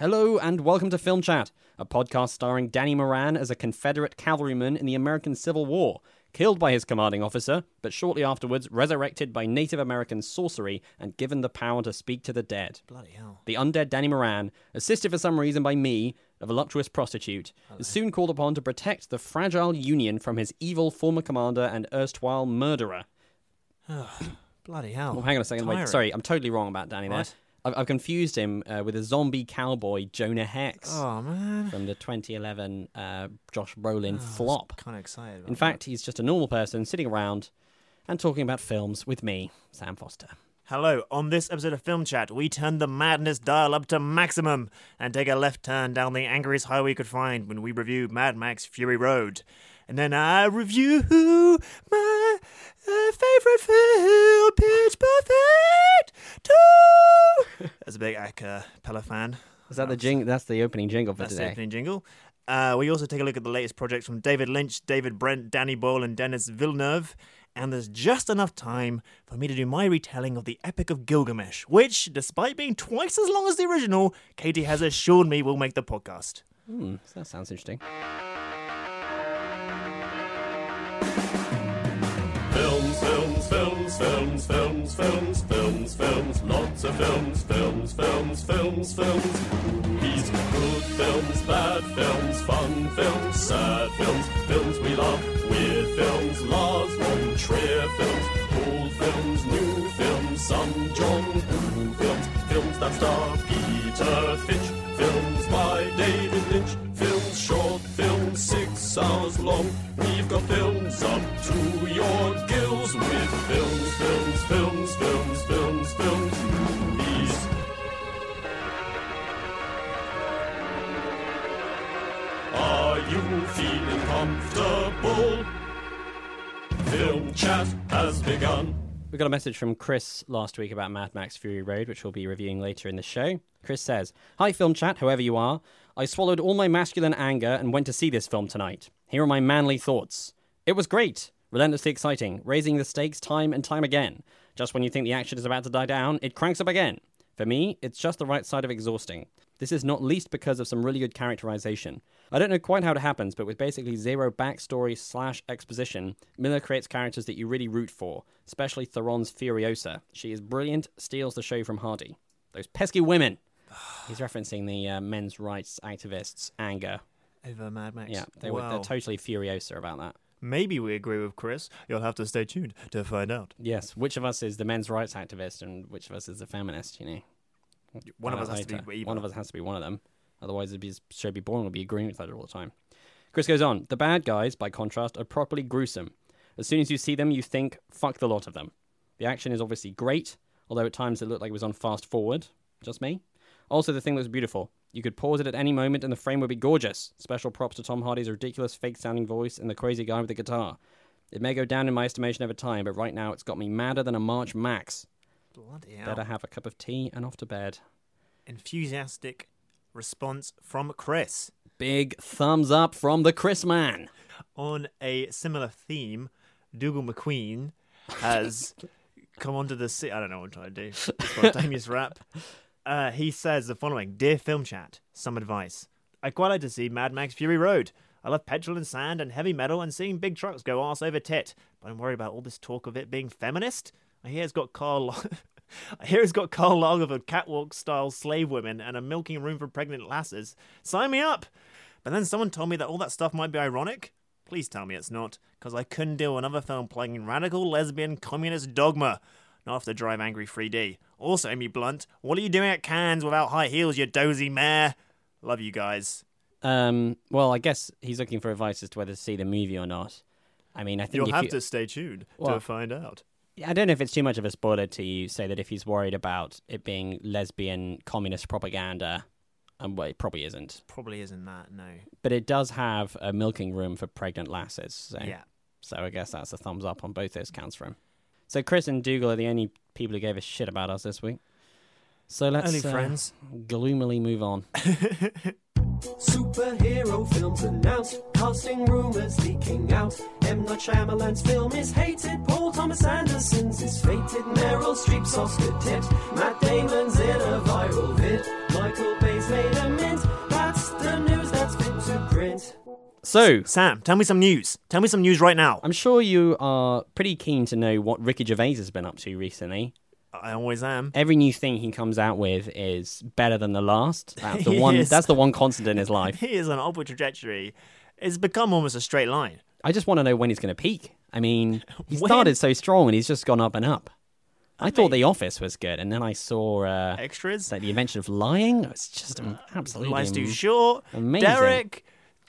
Hello and welcome to Film Chat, a podcast starring Danny Moran as a Confederate cavalryman in the American Civil War, killed by his commanding officer, but shortly afterwards resurrected by Native American sorcery and given the power to speak to the dead. Bloody hell. The undead Danny Moran, assisted for some reason by me, a voluptuous prostitute, is soon called upon to protect the fragile Union from his evil former commander and erstwhile murderer. Bloody hell. Oh, hang on a second. Wait, sorry, I'm totally wrong about Danny there. What? I've, I've confused him uh, with a zombie cowboy, Jonah Hex, Oh, man. from the 2011 uh, Josh Brolin flop. Kind of excited. About In fact, he's just a normal person sitting around and talking about films with me, Sam Foster. Hello. On this episode of Film Chat, we turn the madness dial up to maximum and take a left turn down the angriest highway we could find when we review Mad Max Fury Road. And then I review my uh, favorite film, Pitch Perfect 2. As a big Pella fan. Is that the jing? That's the opening jingle for today? That's the opening jingle. Uh, we also take a look at the latest projects from David Lynch, David Brent, Danny Boyle, and Denis Villeneuve. And there's just enough time for me to do my retelling of the Epic of Gilgamesh, which, despite being twice as long as the original, Katie has assured me will make the podcast. Hmm, that sounds interesting. Films, films, films, films, films, films, films, lots of films, films, films, films, films, movies, good films, bad films, fun films, sad films, films we love, weird films, Lars von Trier films, old films, new films, some John Woo films, films that star Peter Finch, films by David Lynch, films short, films six hours long. We've got films up to chat has begun. We got a message from Chris last week about Mad Max Fury Road, which we'll be reviewing later in the show. Chris says, Hi, film chat, whoever you are. I swallowed all my masculine anger and went to see this film tonight. Here are my manly thoughts. It was great, relentlessly exciting, raising the stakes time and time again. Just when you think the action is about to die down, it cranks up again. For me, it's just the right side of exhausting. This is not least because of some really good characterization. I don't know quite how it happens, but with basically zero backstory slash exposition, Miller creates characters that you really root for, especially Theron's Furiosa. She is brilliant, steals the show from Hardy. Those pesky women! He's referencing the uh, men's rights activists' anger. Over Mad Max. Yeah, they were, wow. they're totally Furiosa about that. Maybe we agree with Chris. You'll have to stay tuned to find out. Yes, which of us is the men's rights activist and which of us is the feminist, you know? One of uh, us out has to be evil. One of us has to be one of them. Otherwise, it'd be should be boring. We'll be agreeing with that all the time. Chris goes on. The bad guys, by contrast, are properly gruesome. As soon as you see them, you think, "Fuck the lot of them." The action is obviously great, although at times it looked like it was on fast forward. Just me. Also, the thing looks beautiful. You could pause it at any moment, and the frame would be gorgeous. Special props to Tom Hardy's ridiculous, fake-sounding voice and the crazy guy with the guitar. It may go down in my estimation over time, but right now it's got me madder than a March Max. Bloody hell. Better have a cup of tea and off to bed. Enthusiastic response from Chris. Big thumbs up from the Chris man. On a similar theme, Dougal McQueen has come onto the scene. I don't know what I'm trying to do. Spontaneous rap. Uh, he says the following Dear Film Chat, some advice. I'd quite like to see Mad Max Fury Road. I love petrol and sand and heavy metal and seeing big trucks go arse over tit, but I'm worried about all this talk of it being feminist. I hear it's got Carl. I hear it's got Karl Lagerfeld catwalk style slave women and a milking room for pregnant lasses. Sign me up! But then someone told me that all that stuff might be ironic. Please tell me it's not, because I couldn't deal with another film playing radical lesbian communist dogma. Not after Drive Angry 3D. Also, Amy Blunt, what are you doing at Cannes without high heels, you dozy mare? Love you guys. Um, well, I guess he's looking for advice as to whether to see the movie or not. I mean, I think You'll have you, to stay tuned Well- to find out. I don't know if it's too much of a spoiler to you say that if he's worried about it being lesbian communist propaganda, and well, it probably isn't. Probably isn't that, no. But it does have a milking room for pregnant lasses. So, Yeah. so I guess that's a thumbs up on both those counts for him. So Chris and Dougal are the only people who gave a shit about us this week. So let's Only uh, friends. gloomily move on. Superhero films announced, casting rumors leaking out. M. Night Shyamalan's film is hated, Paul Thomas Anderson's is fated, Meryl Streep's Oscar tipped, Matt Damon's in a viral vid, Michael Bay's made a mint. That's the news that's fit to print. So Sam, tell me some news. Tell me some news right now. I'm sure you are pretty keen to know what Ricky Gervais has been up to recently. I always am. Every new thing he comes out with is better than the last. That's the one. is. That's the one constant in his life. He is on an upward trajectory. It's become almost a straight line. I just want to know when he's going to peak. I mean, he When? started so strong and he's just gone up and up. I, I thought mean- The Office was good, and then I saw uh, Extras. like the invention of lying. It's just um, absolutely Life's too short. amazing. Derek.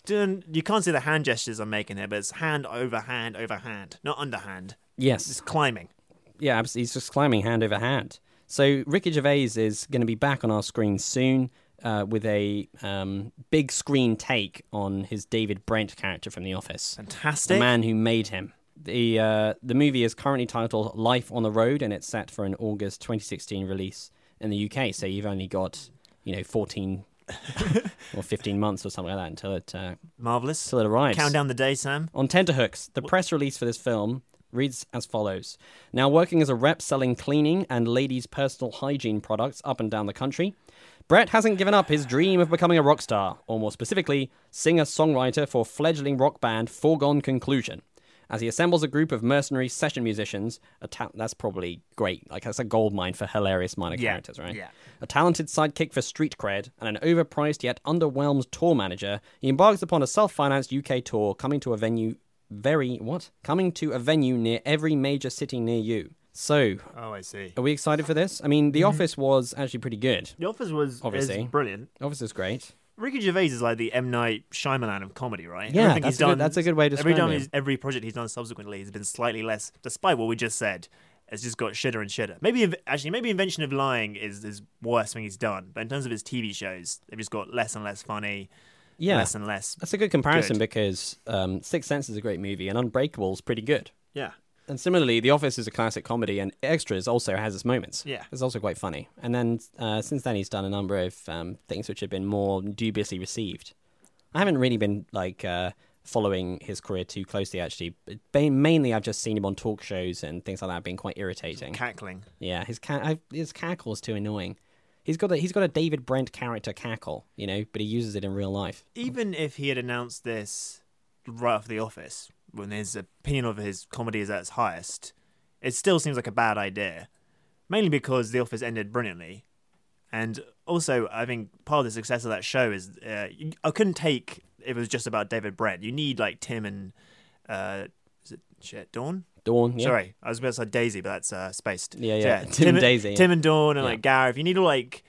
Doing, you can't see the hand gestures I'm making here, but it's hand over hand over hand, not underhand. Yes, It's climbing. Yeah, abs- he's just climbing hand over hand. So Ricky Gervais is going to be back on our screen soon uh, with a um, big screen take on his David Brent character from The Office. Fantastic. the man who made him. The uh, the movie is currently titled Life on the Road, and it's set for an August 2016 release in the UK. So you've only got you know 14 or 15 months or something like that until it uh, Marvelous. until it arrives. Count down the day, Sam. On tenterhooks, the press release for this film reads as follows Now, working as a rep selling cleaning and ladies' personal hygiene products up and down the country, Brent hasn't given up his dream of becoming a rock star, or more specifically, singer songwriter for fledgling rock band Foregone Conclusion. As he assembles a group of mercenary session musicians, a ta- that's probably great. Like, that's a gold mine for hilarious minor Yeah, characters, right? yeah. A talented sidekick for street cred and an overpriced yet underwhelmed tour manager, he embarks upon a self-financed UK tour coming to a venue very what? Coming to a venue near every major city near you. So, Oh, I see. are we excited for this? I mean, Mm-hmm. The Office was actually pretty good. The Office was Obviously. is brilliant. Office is great. Ricky Gervais is like the M Night Shyamalan of comedy, right? Yeah, that's he's a good- done, that's a good way to Every describe time him. he's, every project he's done subsequently has been slightly less, despite what we just said. It's just got shitter and shitter. Maybe actually, maybe Invention of Lying is is worst thing he's done. But in terms of his TV shows, they've just got less and less funny, Yeah, less and less. that's a good comparison Good. because um, Sixth Sense is a great movie and Unbreakable is pretty good. Yeah, And similarly, The Office is a classic comedy, and Extras also has its moments. Yeah. it's also quite funny. And then uh, since then, he's done a number of um, things which have been more dubiously received. I haven't really been like uh, following his career too closely, actually. But mainly, I've just seen him on talk shows and things like that, being quite irritating. cackling. yeah, his ca- I, his cackle is too annoying. He's got a he's got a David Brent character cackle, you know, but he uses it in real life. Even if he had announced this right off the office, when his opinion of his comedy is at its highest, it still seems like a bad idea. Mainly because the office ended brilliantly, and also I think part of the success of that show is uh, I couldn't take if it was just about David Brent. You need like Tim and uh, is it shit Dawn? Dawn, yeah. Sorry, I was about to say Daisy, but that's uh, spaced. Yeah, So, yeah. Tim and Daisy, yeah. Tim and Dawn, and Yeah. like Gareth. You need like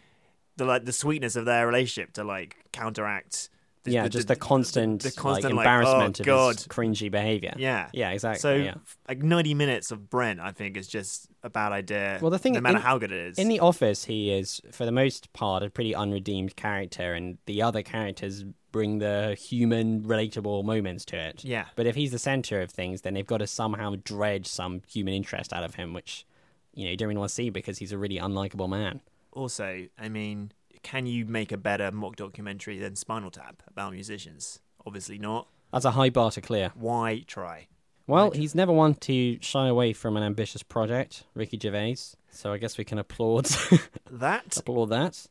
the like the sweetness of their relationship to like counteract. The, yeah, just the, constant, the constant like, like, embarrassment oh, of his cringy behavior. Yeah, yeah, exactly. So yeah. like ninety minutes of Brent, I think, is just a bad idea. Well, the thing- no matter in- how good it is. In The Office, he is, for the most part, a pretty unredeemed character, and the other characters bring the human, relatable moments to it. Yeah. But if he's the center of things, then they've got to somehow dredge some human interest out of him, which, you know, you don't really want to see because he's a really unlikable man. also, I mean, can you make a better mock documentary than Spinal Tap about musicians? Obviously not. That's a high bar to clear. Why try? Well, he's never one to shy away from an ambitious project, Ricky Gervais. So I guess we can applaud That applaud that.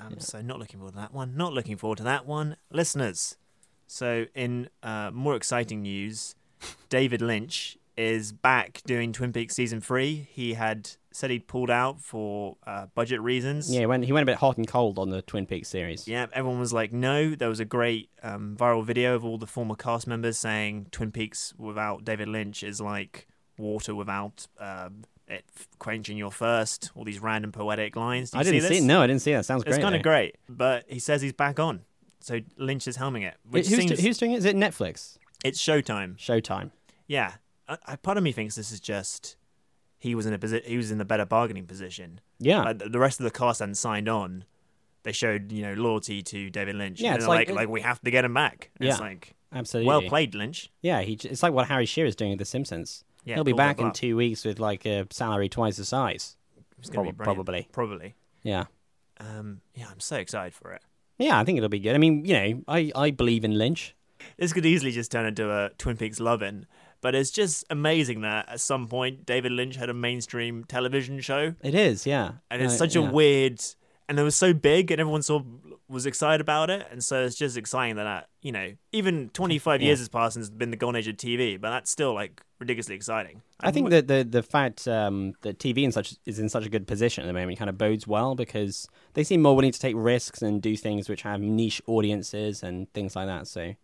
Um, So not looking forward to that one. Not looking forward to that one, listeners. So in uh, more exciting news, David Lynch is back doing Twin Peaks season three. He had said he'd pulled out for uh, budget reasons. Yeah, when he went a bit hot and cold on the Twin Peaks series. Yeah, everyone was like, no. There was a great um, viral video of all the former cast members saying Twin Peaks without David Lynch is like water without um, it quenching your thirst. All these random poetic lines. Did I didn't see, see? No, I didn't see that. Sounds great. It's kind of great, but he says he's back on. So Lynch is helming it, which who's, seems who's doing it? Is it Netflix? it's Showtime. Showtime. Yeah, I, I, part of me thinks this is just he was in a posi- he was in the better bargaining position. Yeah. Like, the- rest of the cast hadn't signed on. They showed you know loyalty to David Lynch. Yeah, And it's like- like like we have to get him back. And It's Yeah. like Absolutely. well played, Lynch. Yeah, he, it's like what Harry Shearer is doing with The Simpsons. Yeah, He'll be back in two weeks with like a salary twice the size. It's gonna be Prob- probably. probably. Yeah. Um, yeah, I'm so excited for it. Yeah, I think it'll be good. I mean, you know, I, I believe in Lynch. This could easily just turn into a Twin Peaks love-in, but it's just amazing that at some point David Lynch had a mainstream television show, It is, yeah. and it's Uh, such yeah. a weird, and it was so big, and everyone of was excited about it, and so it's just exciting that, that you know, even 25 Yeah. years has passed and it's been the golden age of TV, but that's still like ridiculously exciting. I think that the the fact um, that TV in such is in such a good position at the moment kind of bodes well because they seem more willing to take risks and do things which have niche audiences and things like that. So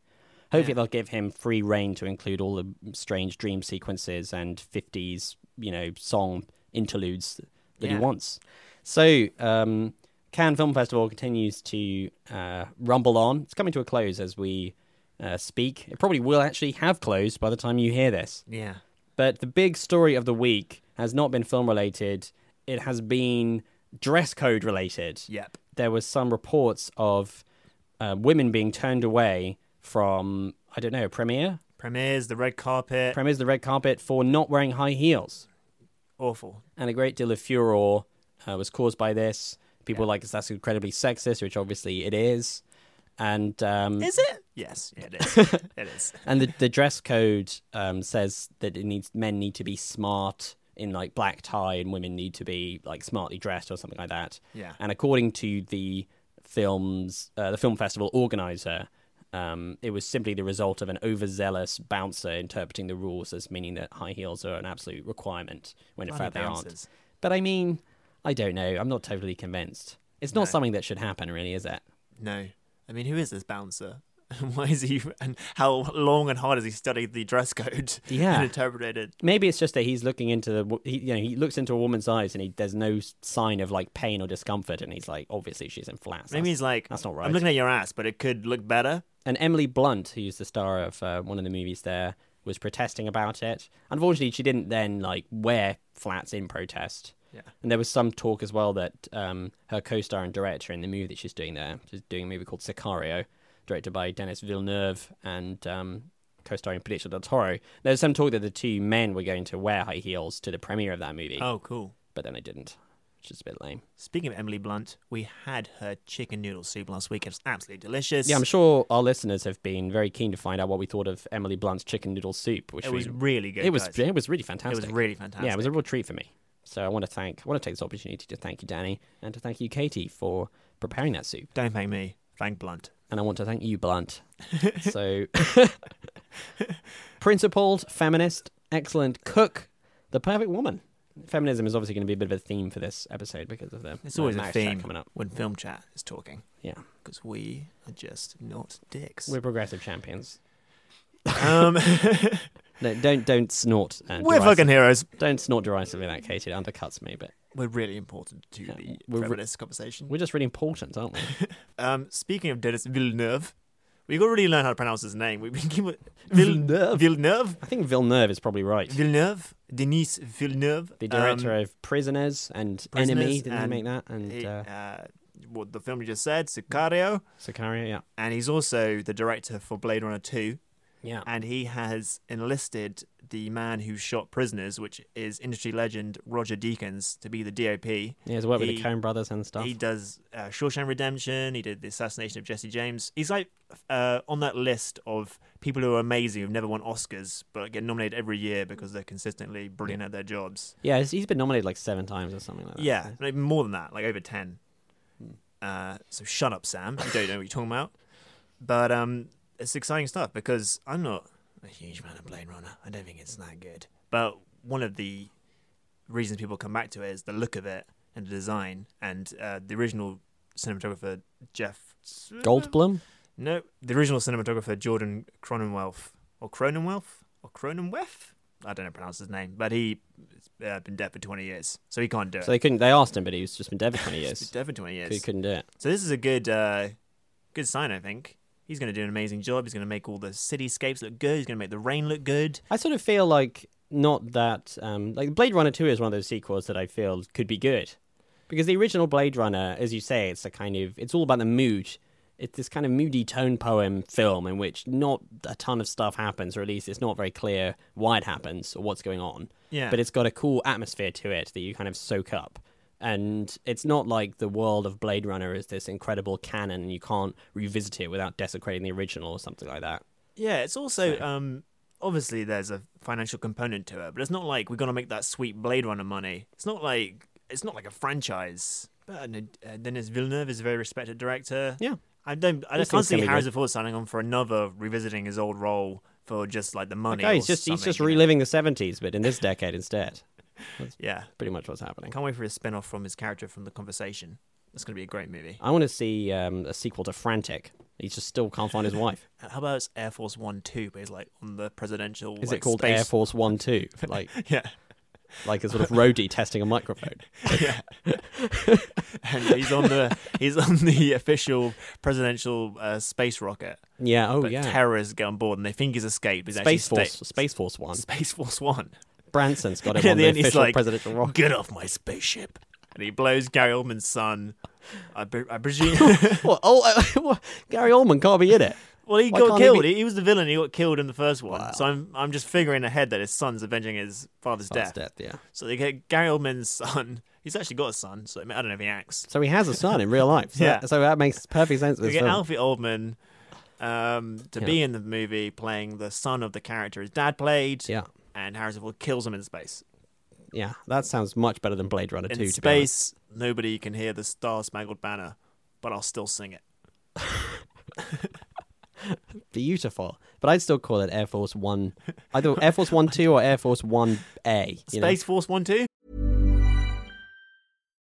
hopefully Yeah. they'll give him free reign to include all the strange dream sequences and fifties you know song interludes that he wants. So um, Cannes Film Festival continues to uh, rumble on. It's coming to a close as we uh, speak. It probably will actually have closed by the time you hear this. yeah, But the big story of the week has not been film related. It has been dress code related. yep, There was some reports of uh, women being turned away from I don't know a premiere, premieres, the red carpet, premieres the red carpet for not wearing high heels, awful. and a great deal of furor uh, was caused by this. People were like that's incredibly sexist, which obviously it is. And um, Is it? Yes, it is. it is. and the, the dress code um, says that it needs men need to be smart in like black tie and women need to be like smartly dressed or something like that. Yeah. And according to the films, uh, the film festival organizer, um, it was simply the result of an overzealous bouncer interpreting the rules as meaning that high heels are an absolute requirement when in fact they aren't. But I mean, I don't know. I'm not totally convinced. It's not No. something that should happen, really, is it? No. I mean, who is this bouncer? Why is he, and how long and hard has he studied the dress code Yeah. and interpreted it? Maybe it's just that he's looking into the, he, you know, he looks into a woman's eyes and he there's no sign of like pain or discomfort, and he's like, obviously she's in flats. Maybe he's like, that's not right. I'm looking at your ass, but it could look better. And Emily Blunt, who's the star of uh, one of the movies there, was protesting about it. Unfortunately, she didn't then like wear flats in protest. Yeah. And there was some talk as well that um, her co-star and director in the movie that she's doing there, she's doing a movie called Sicario, directed by Denis Villeneuve and um, co-starring Benicio del Toro. There was some talk that the two men were going to wear high heels to the premiere of that movie, Oh, cool. but then they didn't, which is a bit lame. Speaking of Emily Blunt, we had her chicken noodle soup last week. It was absolutely delicious. Yeah, I'm sure our listeners have been very keen to find out what we thought of Emily Blunt's chicken noodle soup, which It we was really good. it was guys. it was really fantastic. It was really fantastic. Yeah, it was a real treat for me. So I want to thank I want to take this opportunity to thank you, Danny, and to thank you, Katie, for preparing that soup. Don't thank me. Thank Blunt. And I want to thank you, Blunt. so principled, feminist, excellent cook, the perfect woman. Feminism is obviously going to be a bit of a theme for this episode because of the It's always a theme coming up. when Film Chat is talking Yeah, because we are just not dicks. we're progressive champions. um, No, don't don't snort. Uh, we're derisive- fucking heroes. Don't snort derisively like that Katie. It undercuts me, but We're really important to the we're re- feminist conversation. we're just really important, aren't we? Um, speaking of Denis Villeneuve, we got to really learn how to pronounce his name. We've been keep Villeneuve. Villeneuve. I think Villeneuve is probably right. Villeneuve. Denis Villeneuve. The director Um, of Prisoners and Prisoners Enemy, didn't he make that? And uh, uh, what the film you just said, Sicario, Sicario, yeah. and he's also the director for Blade Runner 2. Yeah. and he has enlisted the man who shot Prisoners, which is industry legend Roger Deakins, to be the DOP. Yeah, he's worked with the Coen brothers and stuff. He does uh, Shawshank Redemption. He did the assassination of Jesse James. He's like uh, on that list of people who are amazing who've never won Oscars but get nominated every year because they're consistently brilliant at their jobs. yeah, he's, he's been nominated like seven times or something like that. Yeah, like more than that, like over ten. Uh, so shut up, Sam. You don't know what you're talking about. But um, it's exciting stuff because I'm not a huge fan of Blade Runner. I don't think it's that good. But one of the reasons people come back to it is the look of it and the design. And uh, the original cinematographer Jeff Goldblum. No, the original cinematographer Jordan Cronenwelf or Cronenwelf or Cronenweth. I don't know how to pronounce his name, but he uh, been dead for twenty years, so he can't do it. So they couldn't. They asked him, but he's just been dead for twenty He's years. been dead for twenty years. He couldn't do it. So this is a good, uh, good sign, I think. He's going to do an amazing job. He's going to make all the cityscapes look good. He's going to make the rain look good. I sort of feel like not that um, like Blade Runner Two is one of those sequels that I feel could be good because the original Blade Runner, as you say, it's a kind of it's all about the mood. It's this kind of moody tone poem film in which not a ton of stuff happens, or at least it's not very clear why it happens or what's going on. Yeah. But it's got a cool atmosphere to it that you kind of soak up. And it's not like the world of Blade Runner is this incredible canon and you can't revisit it without desecrating the original or something like that. Yeah, it's also um, obviously there's a financial component to it, but it's not like we're going to make that sweet Blade Runner money. It's not like it's not like a franchise. But uh, Denis Villeneuve is a very respected director. Yeah. I don't. I just can't see Harrison. Ford signing on for another revisiting his old role for just like the money. Okay, he's just he's just reliving the seventies, but in this decade instead. Yeah, Pretty much what's happening. can't wait for his spin off from his character from The Conversation. It's going to be a great movie. I want to see um, a sequel to Frantic. He just still can't find his wife. How about it's Air Force One Two, but he's like on the presidential. Is like, it called space... Air Force One Two? Like Yeah, like a sort of roadie testing a microphone. yeah. and he's on the he's on the official presidential uh, space rocket. Yeah. Oh but yeah. terrorists get on board and they think he's escaped. He's Space Force. sta- Space Force One. Space Force One. Branson's got him on the the end, he's official like, presidential rocket. "Get off my spaceship!" And he blows Gary Oldman's son. I, pre- I presume. What? Oh, what? Gary Oldman can't be in it. well, he Why got can't he killed. be- He, was the villain. He got killed in the first one. So I'm I'm just figuring ahead that his son's avenging his father's Father's death. death, yeah. So they get Gary Oldman's son. He's actually got a son. So I, mean, I don't know if he acts. So he has a son in real life. So Yeah. That, so that makes perfect sense. This get film. Alfie Oldman um, to be in the movie playing the son of the character his dad played. Yeah. And Harrison Ford kills him in space. Yeah. That sounds much better than Blade Runner In Two. to be honest. space, nobody can hear the Star Spangled Banner, but I'll still sing it. Beautiful. But I'd still call it Air Force One. Either Air Force One Two or Air Force One A. you know? Space Force 1 2?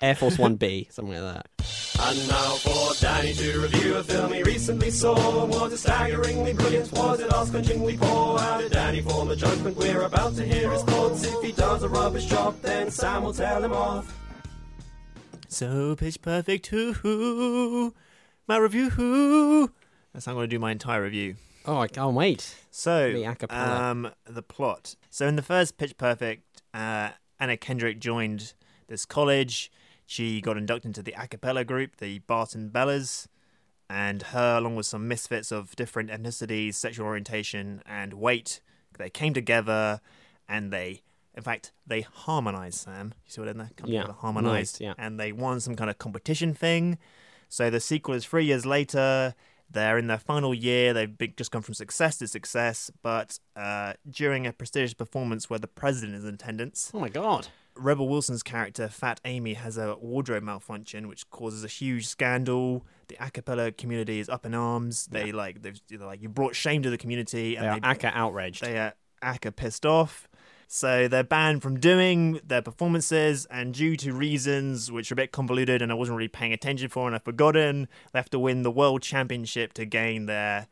Air Force One B, something like that. And now for Danny to review a film he recently saw. Was it staggeringly brilliant? Was it ass-crunchingly poor? How did Danny form a judgment? We're about to hear his thoughts. If he does a rubbish job, then Sam will tell him off. So pitch perfect. Hoo My review. Hoo. That's how I'm going to do my entire review. Oh, I can't wait. So, The um, the plot. So, in the first Pitch Perfect, uh, Anna Kendrick joined this college. She got inducted into the a cappella group, the Barden Bellas, and her, along with some misfits of different ethnicities, sexual orientation, and weight, they came together and they, in fact, they harmonized. Sam, you see what I did there? Come Yeah, together, harmonized, nice, yeah. and they won some kind of competition thing. So the sequel is three years later. They're in their final year. They've been, just gone from success to success. But uh, during a prestigious performance where the president is in attendance, Oh my god. Rebel Wilson's character, Fat Amy, has a wardrobe malfunction, which causes a huge scandal. The a cappella community is up in arms. They like they've they're like you brought shame to the community, and They are and Aca outraged. they are Aca pissed off. So they're banned from doing their performances, and due to reasons which are a bit convoluted and I wasn't really paying attention for and I've forgotten, they have to win the world championship to gain their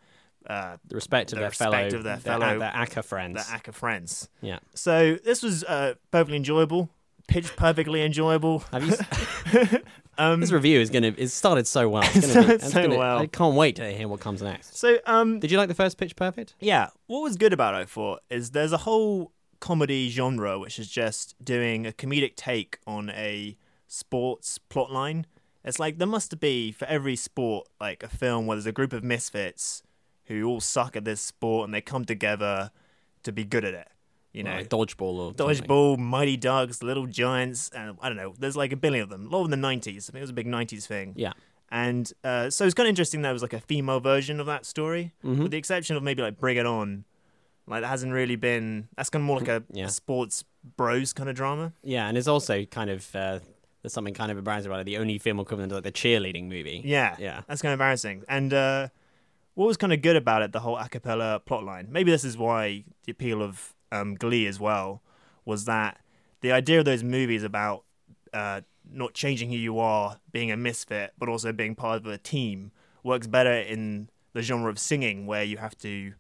uh, the respect of the their respect fellow, of their their, fellow- their Aca friends. their Aca friends. yeah. So this was uh, perfectly enjoyable, pitched perfectly enjoyable. Have you? Um, this review is gonna. It started so well. It's gonna be, it's so gonna- well. I can't wait to hear what comes next. So um, Did you like the first Pitch Perfect? Yeah, what was good about it, I thought, is there's a whole comedy genre which is just doing a comedic take on a sports plotline. It's like there must be for every sport like a film where there's a group of misfits who all suck at this sport and they come together to be good at it. You know, Like dodgeball or something. Dodgeball, Mighty Ducks, Little Giants, and I don't know. There's like a billion of them. A lot in the 90s. I think it was a big 90s thing. Yeah. And uh, so it's kind of interesting that it was like a female version of that story, Mm-hmm. with the exception of maybe like Bring It On. Like that hasn't really been. That's kind of more like a, Yeah. a sports bros kind of drama. Yeah, and it's also kind of uh, there's something kind of embarrassing about it. The only film equivalent to like the cheerleading movie. Yeah, Yeah. That's kind of embarrassing. And uh, what was kind of good about it, the whole a cappella plotline. Maybe this is why the appeal of um, Glee as well was that the idea of those movies about uh, not changing who you are, being a misfit, but also being part of a team works better in the genre of singing, where you have to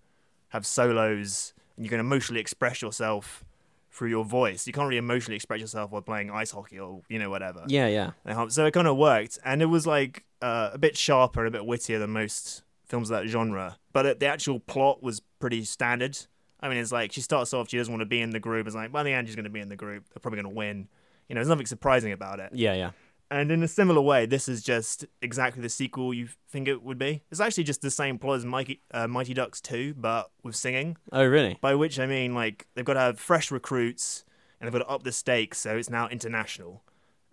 have solos and you can emotionally express yourself through your voice. You can't really emotionally express yourself while playing ice hockey or you know whatever. Yeah, yeah. So it kind of worked, and it was like uh, a bit sharper and a bit wittier than most films of that genre. But it, the actual plot was pretty standard. I mean, it's like she starts off, she doesn't want to be in the group. It's like, by the end, she's going to be in the group. They're probably going to win. You know, there's nothing surprising about it. Yeah, yeah. And in a similar way, this is just exactly the sequel you think it would be. It's actually just the same plot as Mighty, uh, Mighty Ducks 2, but with singing. Oh, really? By which I mean, like, they've got to have fresh recruits and they've got to up the stakes, so it's now international.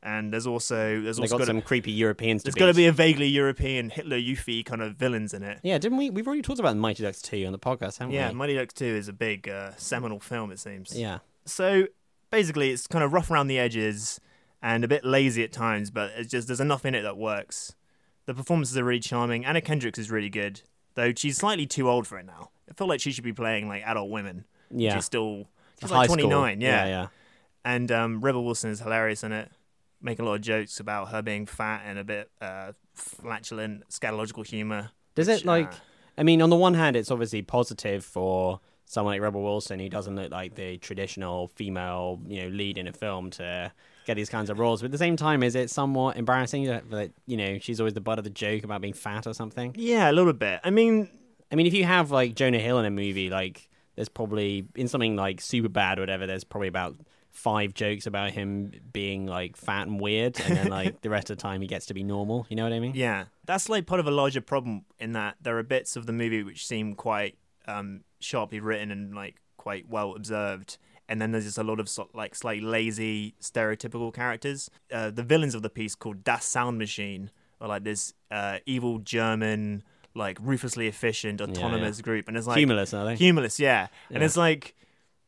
And there's also there's They also got got some creepy Europeans to there's got to be a vaguely European Hitler Yuffie kind of villains in it. Yeah, didn't we? We've already talked about Mighty Ducks 2 on the podcast, haven't Yeah, we? Yeah, Mighty Ducks 2 is a big uh, seminal film, it seems. Yeah. So basically, it's kind of rough around the edges and a bit lazy at times, but it's just there's enough in it that works. The performances are really charming. Anna Kendricks is really good, though she's slightly too old for it now. I feel like she should be playing like adult women. Yeah. she's still she's like school. 29. Yeah, yeah. And um, Rebel Wilson is hilarious in it, making a lot of jokes about her being fat and a bit uh, flatulent, scatological humor. Does which, it like? uh, I mean, on the one hand, it's obviously positive for someone like Rebel Wilson who doesn't look like the traditional female, you know, lead in a film to get these kinds of roles. But at the same time, is it somewhat embarrassing that, that you know she's always the butt of the joke about being fat or something? yeah, a little bit. I mean, I mean, if you have like Jonah Hill in a movie, like there's probably in something like super bad or whatever, there's probably about five jokes about him being like fat and weird, and then like the rest of the time he gets to be normal. You know what I mean? Yeah, that's like part of a larger problem in that there are bits of the movie which seem quite um, sharply written and like quite well observed, and then there's just a lot of like slightly lazy, stereotypical characters. Uh, the villains of the piece called Das Sound Machine are like this uh, evil German, like ruthlessly efficient, autonomous group, and it's like Humorless, are they? Humorless, yeah, and it's like.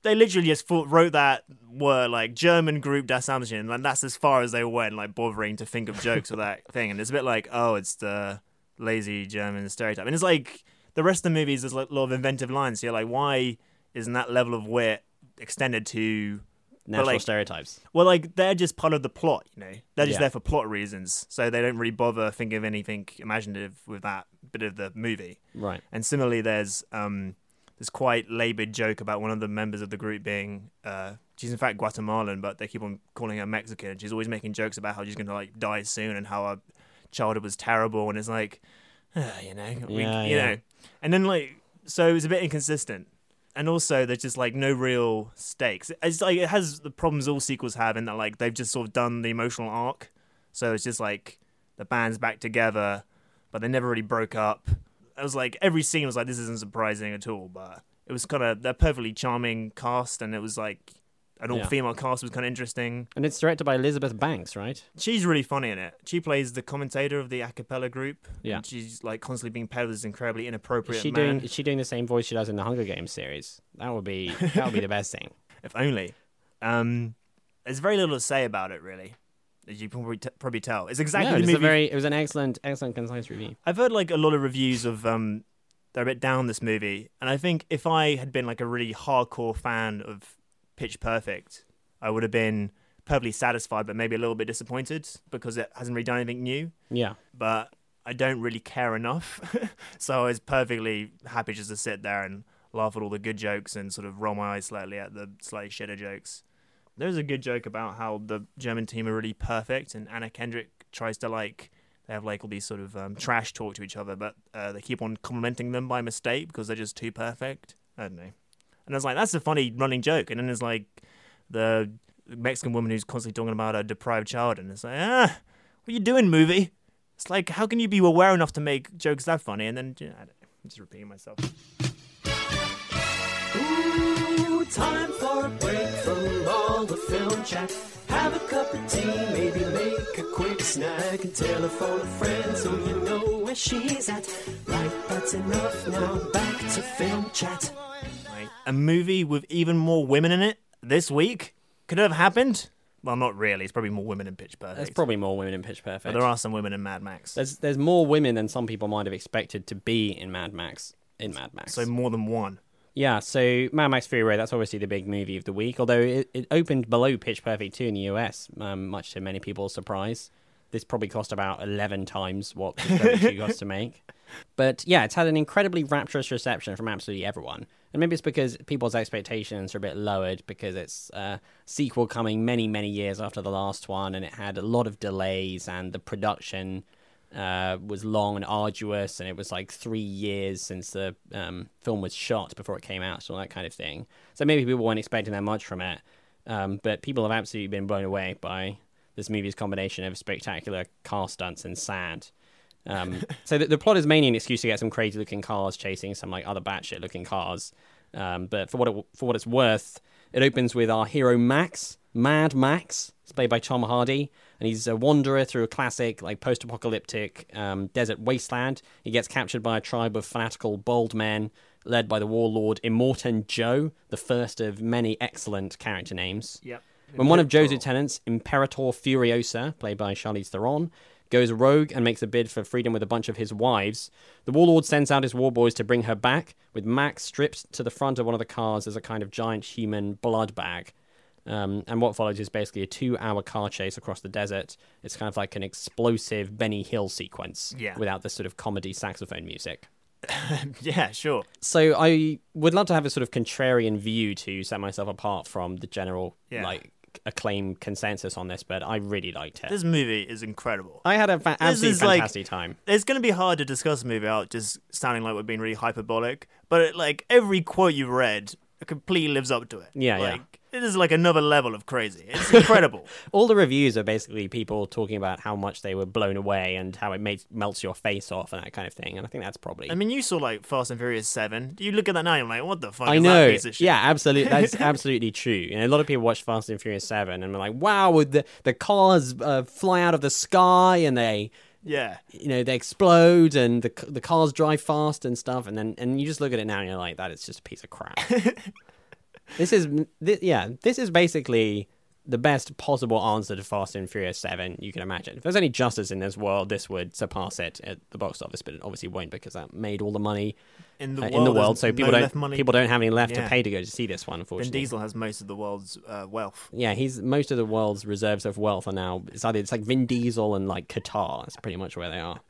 They literally just thought, wrote that word like German group Das Sound and that's as far as they went, like bothering to think of jokes or that thing. And it's a bit like, oh, it's the lazy German stereotype. And it's like the rest of the movies, there's like a lot of inventive lines. So you're like, why isn't that level of wit extended to Natural like- stereotypes. well, like they're just part of the plot, you know. They're just Yeah. there for plot reasons, so they don't really bother thinking of anything imaginative with that bit of the movie. Right. And similarly, there's um, this quite laboured joke about one of the members of the group being uh, she's in fact Guatemalan, but they keep on calling her Mexican. and She's always making jokes about how she's going to like die soon and how her childhood was terrible, and it's like, ah, you know, we, Yeah, you know, and then like so it's a bit inconsistent. And also, there's just like no real stakes. It's like it has the problems all sequels have in that like they've just sort of done the emotional arc. So it's just like the band's back together, but they never really broke up. It was like every scene was like this isn't surprising at all, but it was kind of they're perfectly charming cast, and it was like an all female cast was kind of interesting. And it's directed by Elizabeth Banks, right? She's really funny in it. She plays the commentator of the a cappella group. Yeah. and she's like constantly being paired with this incredibly inappropriate Is she man. doing? Is she doing the same voice she does in the Hunger Games series? That would be that would be the best thing. if only. Um, there's very little to say about it, really. As you probably, t- probably tell, it's exactly no, the movie. very. It was an excellent, excellent, concise review. I've heard like a lot of reviews of um, they're a bit down this movie, and I think if I had been like a really hardcore fan of Pitch Perfect, I would have been perfectly satisfied, but maybe a little bit disappointed because it hasn't really done anything new. Yeah. But I don't really care enough, so I was perfectly happy just to sit there and laugh at all the good jokes and sort of roll my eyes slightly at the slightly shitter jokes. There's a good joke about how the German team are really perfect, and Anna Kendrick tries to like they have like all these sort of um, trash talk to each other, but uh, they keep on complimenting them by mistake because they're just too perfect. I don't know. And I was like, that's a funny running joke. And then there's like the Mexican woman who's constantly talking about a deprived child, and it's like, ah, what are you doing, movie? It's like, how can you be aware enough to make jokes that funny? And then, you know, I I'm just repeating myself. Ooh, time for a from all the film chat. Have a cup of tea, maybe make a quick snack and telephone a friend so you know where she's at. Right, that's enough now. Back to film chat. Right. A movie with even more women in it this week could it have happened. Well, not really. It's probably more women in Pitch Perfect. There's probably more women in Pitch Perfect. but there are some women in Mad Max. There's there's more women than some people might have expected to be in Mad Max. In Mad Max. So more than one. Yeah, so Mad Max Fury Road, that's obviously the big movie of the week, although it, it opened below Pitch Perfect 2 in the US, um, much to many people's surprise. This probably cost about 11 times what Pitch Perfect 2 cost to make. But yeah, it's had an incredibly rapturous reception from absolutely everyone. And maybe it's because people's expectations are a bit lowered because it's a sequel coming many, many years after the last one, and it had a lot of delays, and the production uh, was long and arduous, and it was like three years since the um, film was shot before it came out, so all that kind of thing. So maybe people weren't expecting that much from it, um, but people have absolutely been blown away by this movie's combination of spectacular car stunts and sand. Um, so the, the plot is mainly an excuse to get some crazy looking cars chasing some like other batshit looking cars. Um, but for what it, for what it's worth, it opens with our hero Max, Mad Max. It's played by Tom Hardy, and he's a wanderer through a classic like post-apocalyptic um, desert wasteland. He gets captured by a tribe of fanatical bald men led by the warlord Immortan Joe, the first of many excellent character names. Yep. When one of Joe's lieutenants, Imperator Furiosa, played by Charlize Theron, goes rogue and makes a bid for freedom with a bunch of his wives, the warlord sends out his war boys to bring her back, with Max stripped to the front of one of the cars as a kind of giant human blood bag. Um, and what follows is basically a two hour car chase across the desert. It's kind of like an explosive Benny Hill sequence Yeah. without the sort of comedy saxophone music. Yeah, sure. So I would love to have a sort of contrarian view to set myself apart from the general Yeah. like acclaim consensus on this, but I really liked it. This movie is incredible. I had a fa- absolutely is like- fantastic time. It's going to be hard to discuss a movie out just sounding like we're being really hyperbolic, but it, like every quote you've read completely lives up to it. Yeah, yeah. It is like another level of crazy. It's incredible. All the reviews are basically people talking about how much they were blown away and how it makes melts your face off and that kind of thing. And I think that's probably. I mean, you saw like Fast and Furious Seven. You look at that now, and you're like, what the fuck? I is know. That piece of shit? Yeah, absolutely. That's absolutely true. You know, a lot of people watch Fast and Furious Seven and they're like, "Wow, would the the cars uh, fly out of the sky and they, Yeah. you know, they explode and the the cars drive fast and stuff." And then and you just look at it now and you're like, "That is just a piece of crap." this is yeah, this is basically the best possible answer to Fast and Furious Seven you can imagine. If there's any justice in this world, this would surpass it at the box office, but it obviously won't because that made all the money In the uh, world, in the world, so people no don't money. people don't have any left Yeah. to pay to go to see this one. Unfortunately, Vin Diesel has most of the world's uh, wealth. yeah, he's most of the world's reserves of wealth are now. It's either it's like Vin Diesel and like Qatar. That's pretty much where they are.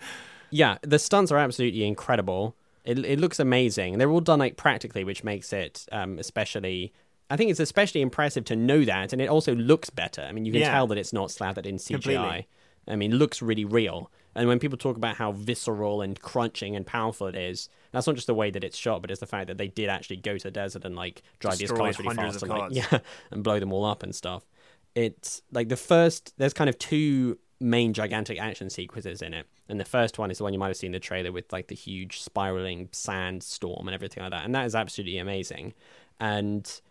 Yeah, the stunts are absolutely incredible. It it looks amazing. They're all done like practically, which makes it um, especially. I think it's especially impressive to know that, and it also looks better. I mean, you can Yeah. tell that it's not slathered in CGI. Completely. I mean, it looks really real. And when people talk about how visceral and crunching and powerful it is, that's not just the way that it's shot, but it's the fact that they did actually go to the desert and like drive these cars really fast and like, yeah, and blow them all up and stuff. It's like the first. There's kind of two main gigantic action sequences in it, and the first one is the one you might have seen the trailer with like the huge spiraling sand storm and everything like that, and that is absolutely amazing. And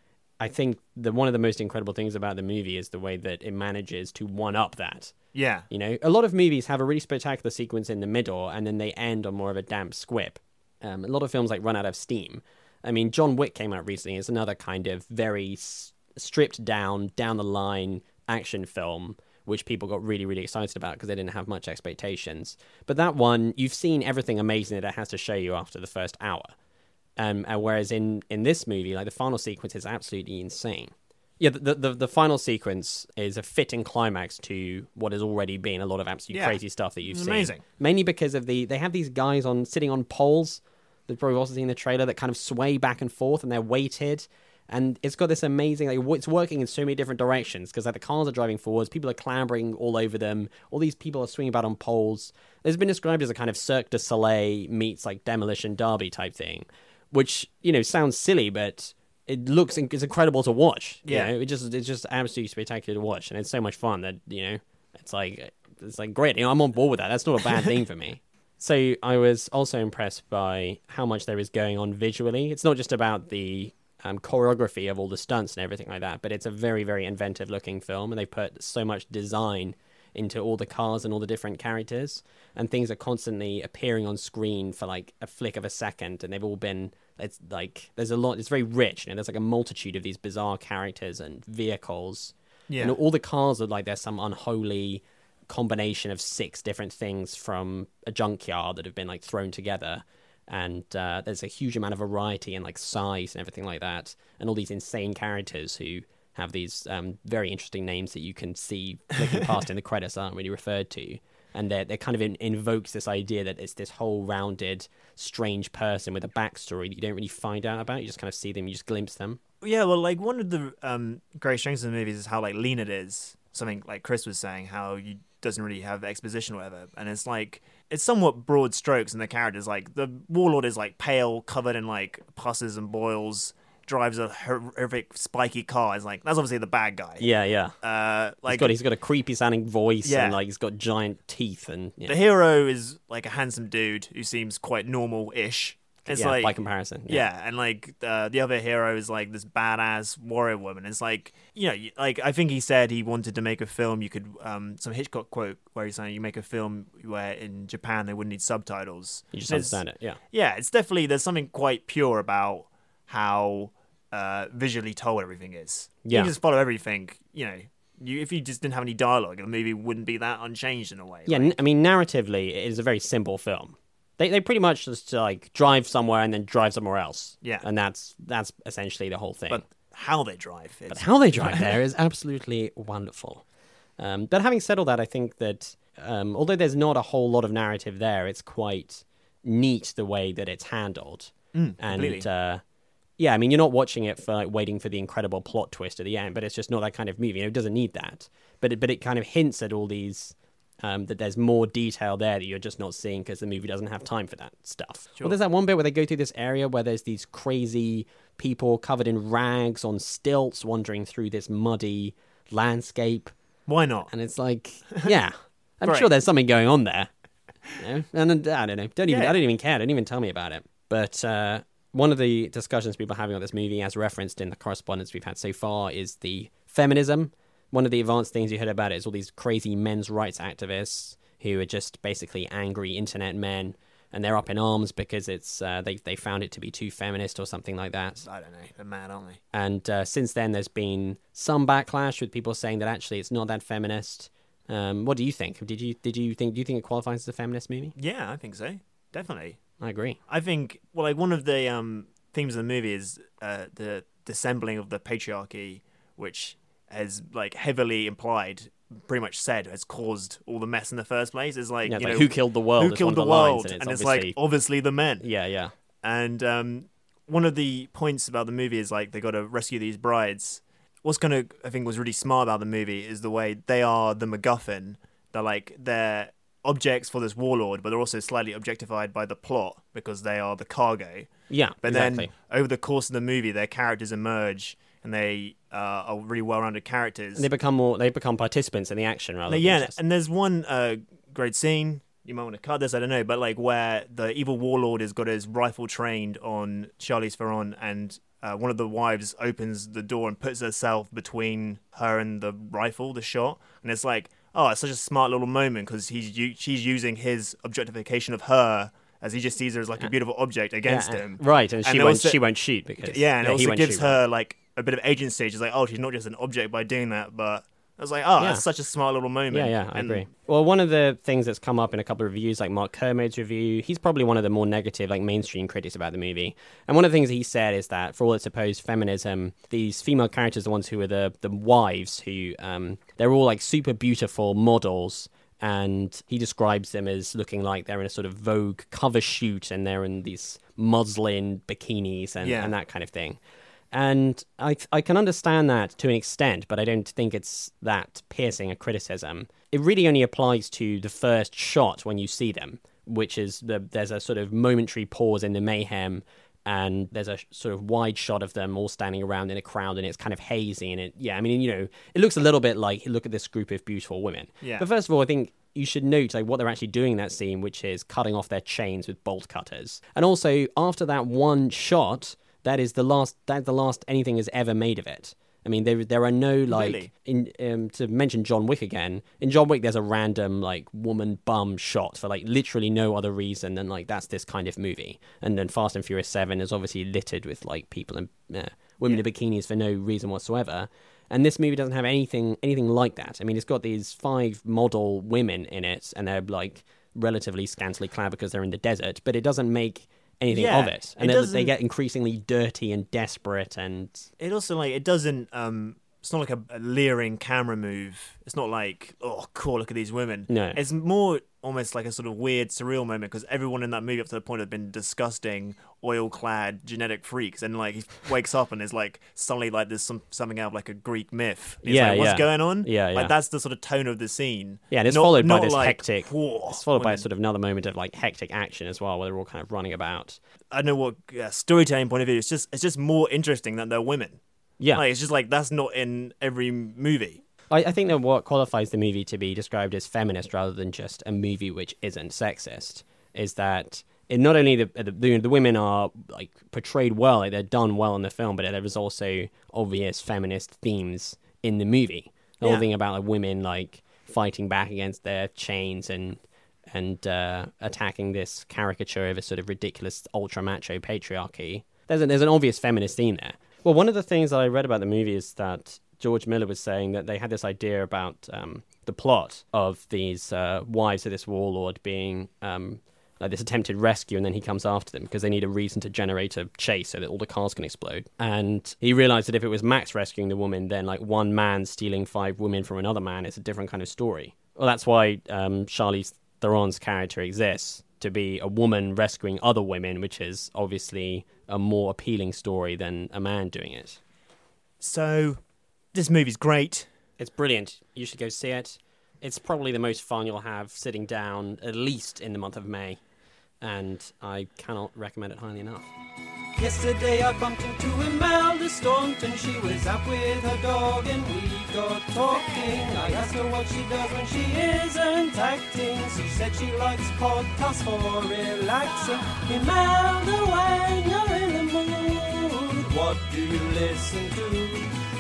I think the one of the most incredible things about the movie is the way that it manages to one up that. Yeah. You know, a lot of movies have a really spectacular sequence in the middle, and then they end on more of a damp squib. Um, a lot of films like run out of steam. I mean, John Wick came out recently. It's another kind of very s- stripped down, down the line action film, which people got really, really excited about because they didn't have much expectations. But that one, you've seen everything amazing that it has to show you after the first hour. Um, and whereas in in this movie, like the final sequence is absolutely insane. Yeah, the, the the final sequence is a fitting climax to what has already been a lot of absolutely Yeah. crazy stuff that you've It's seen. amazing. Mainly because of the they have these guys on sitting on poles. They've probably also seen the trailer that kind of sway back and forth, and they're weighted. And it's got this amazing, like, it's working in so many different directions because like the cars are driving forwards, people are clambering all over them, all these people are swinging about on poles. It's been described as a kind of Cirque du Soleil meets like demolition derby type thing, which you know sounds silly, but it looks it's incredible to watch. You Yeah. know? it just it's just absolutely spectacular to watch, and it's so much fun that you know it's like it's like great. You know, I'm on board with that. That's not a bad thing for me. So I was also impressed by how much there is going on visually. It's not just about the um, choreography of all the stunts and everything like that. But it's a very, very inventive looking film, and they put so much design into all the cars and all the different characters, and things are constantly appearing on screen for like a flick of a second, and they've all been. It's like there's a lot. It's very rich, and there's like a multitude of these bizarre characters and vehicles. Yeah. And all the cars are like there's some unholy combination of six different things from a junkyard that have been like thrown together. And uh, there's a huge amount of variety and like size and everything like that, and all these insane characters who have these um, very interesting names that you can see flicking past in the credits aren't really referred to. And they they kind of in, invokes this idea that it's this whole rounded, strange person with a backstory that you don't really find out about. You just kind of see them, you just glimpse them. Yeah, well, like one of the um, great strengths of the movies is how like lean it is. Something like Chris was saying, how you doesn't really have exposition or whatever, and it's like it's somewhat broad strokes in the characters. Like the warlord is like pale, covered in like pusses and boils, drives a horrific spiky car. Is like that's obviously the bad guy. Yeah, yeah. Uh, He's like got he's got a creepy sounding voice Yeah. and like he's got giant teeth and yeah, the hero is like a handsome dude who seems quite normal-ish. It's yeah, like by comparison. Yeah, and like uh, the other hero is like this badass warrior woman. It's like you know, like I think he said he wanted to make a film. You could um some Hitchcock quote where he's saying you make a film where in Japan they wouldn't need subtitles. You just it's- understand it. Yeah. Yeah, it's definitely there's something quite pure about how uh, visually told everything is. Yeah. you just follow everything. You know, you if you just didn't have any dialogue, the movie wouldn't be that unchanged in a way. Yeah, Like, n- I mean, narratively, it is a very simple film. They they pretty much just like drive somewhere and then drive somewhere else. Yeah. and that's that's essentially the whole thing. but how they drive is But how they drive there is absolutely wonderful. Um, but having said all that, I think that um, although there's not a whole lot of narrative there, it's quite neat the way that it's handled. and uh, yeah, I mean, you're not watching it for like waiting for the incredible plot twist at the end, but it's just not that kind of movie. You know, it doesn't need that. But it, but it kind of hints at all these. Um, that there's more detail there that you're just not seeing because the movie doesn't have time for that stuff. Well, there's that one bit where they go through this area where there's these crazy people covered in rags on stilts wandering through this muddy landscape. why not? And it's like, yeah, I'm Right. sure there's something going on there. You know? And I don't know. Don't even. Yeah. I don't even care. Don't even tell me about it. But uh, one of the discussions people are having on this movie, as referenced in the correspondence we've had so far, is the feminism. One of the advanced things you heard about it is all these crazy men's rights activists who are just basically angry internet men, and they're up in arms because it's uh, they they found it to be too feminist or something like that. I don't know. They're mad, aren't they? And uh, since then, there's been some backlash with people saying that actually it's not that feminist. Um, what do you think? Did you did you think do you think it qualifies as a feminist movie? Yeah, I think so. Definitely. I agree. I think well, like one of the um, themes of the movie is uh, the dissembling of the patriarchy, which has like heavily implied, pretty much said, has caused all the mess in the first place. Is like, Yeah, you like, know, who killed the world who killed the the world? and it's it's obviously- like obviously the men. Yeah, yeah. And um, one of the points about the movie is like they got to rescue these brides. What's kind of I think was really smart about the movie is the way they are the MacGuffin. They're like they're objects for this warlord, but they're also slightly objectified by the plot because they are the cargo. Yeah, But exactly. then over the course of the movie, their characters emerge and they uh, are really well-rounded characters. they become more. They become participants in the action rather. Yeah, just- and there's one uh, great scene. You might want to cut this, I don't know, but like where the evil warlord has got his rifle trained on Charlize Theron, and uh, one of the wives opens the door and puts herself between her and the rifle, the shot, and it's like, oh, it's such a smart little moment because he's u- she's using his objectification of her as he just sees her as like a beautiful object against Yeah, him, right? And she it won't. also- she won't shoot because yeah, and it he also gives her like a bit of agency. She's like, oh, she's not just an object by doing that, but. I was like, oh, Yeah. that's such a smart little moment. Yeah, yeah, I And- agree. Well, one of the things that's come up in a couple of reviews, like Mark Kermode's review, he's probably one of the more negative, like mainstream critics about the movie. And one of the things he said is that for all its supposed feminism, these female characters, the ones who are the the wives, who um, they're all like super beautiful models. And he describes them as looking like they're in a sort of Vogue cover shoot and they're in these muslin bikinis and, Yeah. and that kind of thing. And I, I can understand that to an extent, but I don't think it's that piercing a criticism. It really only applies to the first shot when you see them, which is the, there's a sort of momentary pause in the mayhem, and there's a sort of wide shot of them all standing around in a crowd, and it's kind of hazy. And it, yeah, I mean, you know, it looks a little bit like look at this group of beautiful women. Yeah. But first of all, I think you should note like what they're actually doing in that scene, which is cutting off their chains with bolt cutters. And also, after that one shot, That is the last. That's the last anything has ever made of it. I mean, there there are no like Really? in um, to mention John Wick again. In John Wick, there's a random like woman bum shot for like literally no other reason than like that's this kind of movie. And then Fast and Furious Seven is obviously littered with like people and uh, women in bikinis for no reason whatsoever. And this movie doesn't have anything anything like that. I mean, it's got these five model women in it, and they're like relatively scantily clad because they're in the desert, but it doesn't make anything Yeah, of it. it And they- they get increasingly dirty and desperate and It also like it doesn't. um It's not like a, a leering camera move. It's not like oh cool, look at these women. No. it's more almost like a sort of weird, surreal moment because everyone in that movie up to the point have been disgusting, oil-clad genetic freaks, and like he wakes up and is like suddenly like there's some something out of like a Greek myth. He's Yeah, like, what's yeah. going on? Yeah, yeah. Like that's the sort of tone of the scene. Yeah, and it's Not- followed by this like, hectic. It's followed by sort of another moment of like hectic action as well, where they're all kind of running about. I don't know what uh, storytelling point of view. It's just it's just more interesting that they're women. Yeah, Like it's just like that's not in every movie. I, I think that what qualifies the movie to be described as feminist rather than just a movie which isn't sexist is that it not only the, the the women are like portrayed well, like they're done well in the film, but there is also obvious feminist themes in the movie. The whole thing about like women like fighting back against their chains and and uh, attacking this caricature of a sort of ridiculous ultra macho patriarchy. There's a, there's an obvious feminist theme there. Well, one of the things that I read about the movie is that George Miller was saying that they had this idea about um, the plot of these uh, wives of this warlord being um, like this attempted rescue, and then he comes after them because they need a reason to generate a chase so that all the cars can explode. And he realized that if it was Max rescuing the woman, then like one man stealing five women from another man is a different kind of story. Well, that's why um, Charlize Theron's character exists to be a woman rescuing other women, which is obviously a more appealing story than a man doing it. So this movie's great. It's brilliant. You should go see it. It's probably the most fun you'll have sitting down, at least in the month of May. And I cannot recommend it highly enough. Yesterday I bumped into Imelda Staunton. She was out with her dog and we got talking. I asked her what she does when she isn't acting. She said she likes podcasts for relaxing. Imelda, when you're in the mood, what do you listen to?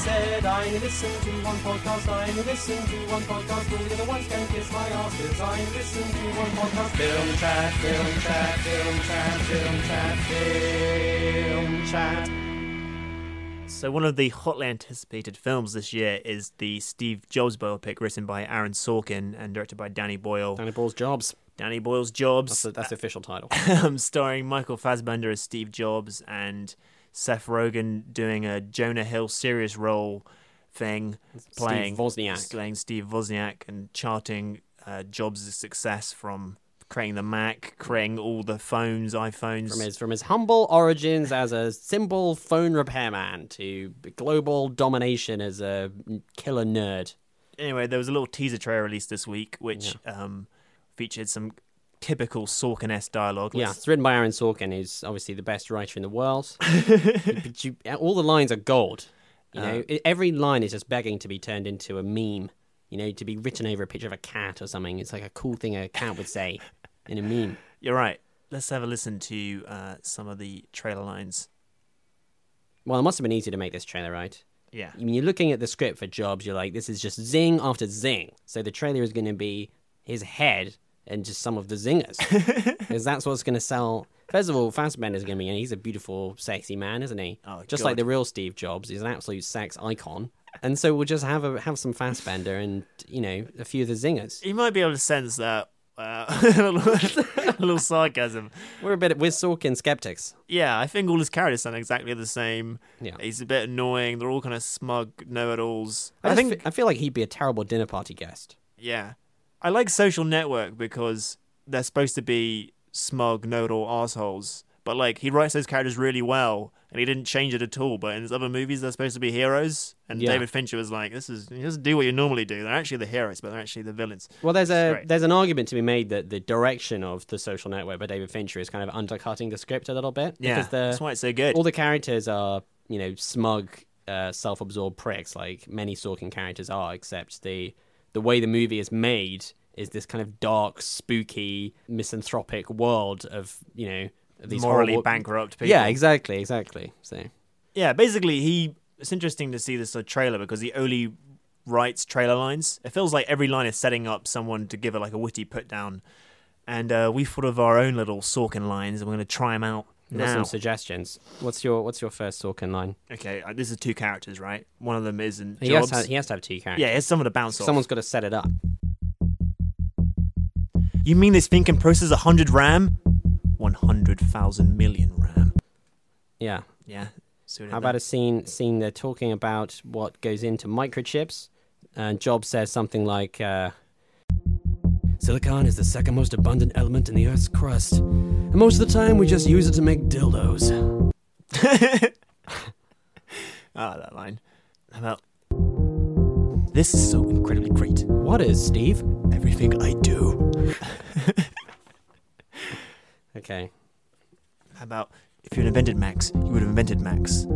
She said, I only listen to one podcast, I only listen to one podcast, all the other ones can kiss my ass, 'cause I only listen to one podcast. Film chat, film chat, film chat, film chat, film chat. So one of the hotly anticipated films this year is the Steve Jobs biopic written by Aaron Sorkin and directed by Danny Boyle. Danny Boyle's jobs. Danny Boyle's That's Jobs, the, that's the official title. um, starring Michael Fassbender as Steve Jobs and Seth Rogen doing a Jonah Hill serious role thing, playing Wozniak. playing Steve Wozniak and charting uh, Jobs' success from creating the Mac, creating all the phones, iPhones. From his from his humble origins as a simple phone repairman to global domination as a killer nerd. anyway, there was a little teaser trailer released this week, which um, featured some typical Sorkin-esque dialogue. Yeah, Let's- it's written by Aaron Sorkin, who's obviously the best writer in the world. but you, all the lines are gold. You know, I- every line is just begging to be turned into a meme. You know, to be written over a picture of a cat or something. It's like a cool thing a cat would say in a meme. You're right. Let's have a listen to uh, some of the trailer lines. Well, it must have been easy to make this trailer, right? Yeah. I mean, you're looking at the script for Jobs, you're like, this is just zing after zing. So the trailer is going to be his head and just some of the zingers. Because that's what's going to sell. First of all, Fassbender's going to be, and he's a beautiful, sexy man, isn't he? Oh, just God. like the real Steve Jobs. He's an absolute sex icon. And so we'll just have a, have some Fassbender and, you know, a few of the zingers. You might be able to sense that. Uh, a, little, a little sarcasm. We're a bit, we're Sorkin skeptics. Yeah, I think all his characters sound exactly the same. Yeah. He's a bit annoying. They're all kind of smug know-it-alls. I, I, think, fe- I feel like he'd be a terrible dinner party guest. yeah. I like Social Network because they're supposed to be smug, know-it-all assholes. But like, he writes those characters really well, and he didn't change it at all. But in his other movies, they're supposed to be heroes, and Yeah. David Fincher was like, "This is you just do what you normally do. They're actually the heroes, but they're actually the villains." Well, there's a Great. there's an argument to be made that the direction of the Social Network by David Fincher is kind of undercutting the script a little bit. Yeah, because the, that's why it's so good. all the characters are you know smug, uh, self-absorbed pricks like many Sorkin characters are. Except the the way the movie is made is this kind of dark, spooky, misanthropic world of you know these morally horrible- bankrupt people. Yeah, exactly, exactly. So Yeah, basically, he. It's interesting to see this uh, trailer because he only writes trailer lines. It feels like every line is setting up someone to give it like a witty put down. And uh, we thought of our own little Sorkin lines, and we're going to try them out We've got some suggestions. What's your What's your first Sorkin line? okay, uh, this is two characters, right? One of them is in He has, Jobs. to, he has to have two characters. yeah, here's someone to bounce off. Someone's got to set it up. You mean this thing can process 100 RAM? 100,000 million RAM. Yeah. Yeah. See How about there? a scene? Scene they're talking about what goes into microchips, and Jobs says something like, uh, "Silicon is the second most abundant element in the Earth's crust, and most of the time we just use it to make dildos." Ah, that line. How about. This is so incredibly great. What is Steve? Everything I do. Okay. How about if you had invented Max, you would have invented Max.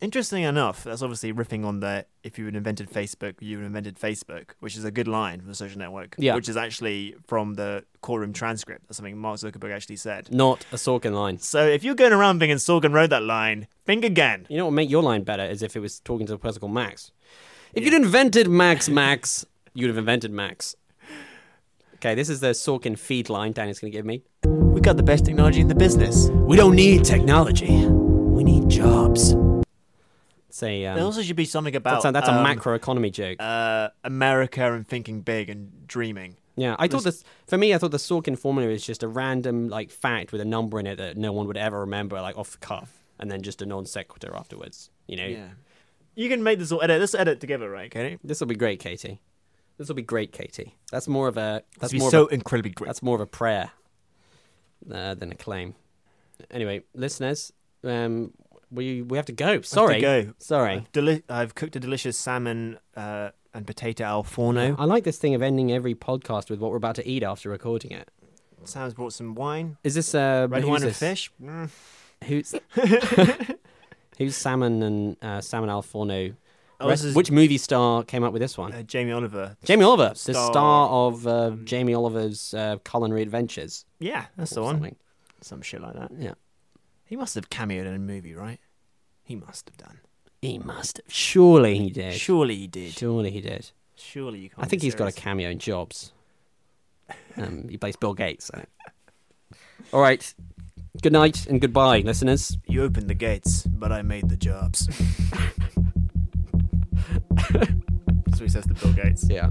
Interesting enough, that's obviously riffing on the if you had invented Facebook, you would have invented Facebook, which is a good line for the social network. Yeah. Which is actually from the courtroom transcript. That's something Mark Zuckerberg actually said. Not a Sorkin line. So if you're going around thinking Sorkin wrote that line, think again. You know what would make your line better is if it was talking to a person called Max. If you'd invented Max Max, you'd have invented Max. Okay, this is the Sorkin feed line Danny's going to give me. We got the best technology in the business. We don't need technology. We need jobs. Say, um, there also should be something about that's a, that's a um, macroeconomy joke. uh, America and thinking big and dreaming. yeah, I thought this for me. I thought the Sorkin formula is just a random like fact with a number in it that no one would ever remember, like off the cuff, and then just a non sequitur afterwards. You know, Yeah. You can make this all edit. Let's edit together, right, Katie? this will be great, Katie. This will be great, Katie. That's more of a that's more so of a, incredibly great. that's more of a prayer uh, than a claim. Anyway, listeners, um, we we have to go. Sorry, go. sorry. I've, deli- I've cooked a delicious salmon uh, and potato al forno. I like this thing of ending every podcast with what we're about to eat after recording it. Sam's brought some wine, Is this uh, red wine and fish. Mm. Who's who's salmon and uh, salmon al forno? Oh, Rest- is Which movie star came up with this one? uh, Jamie Oliver. Jamie Oliver, the star- star of uh, Jamie Oliver's uh, culinary adventures. Yeah, that's the one. something. Some shit like that. Yeah, He must have cameoed in a movie, right? He must have done. he must have. Surely he did. Surely he did. Surely he did. Surely you can't. I think he's got a cameo in Jobs. Um, he plays Bill Gates. All right. Good night and goodbye, listeners. You opened the gates, but I made the jobs. so he says to Bill Gates. Yeah.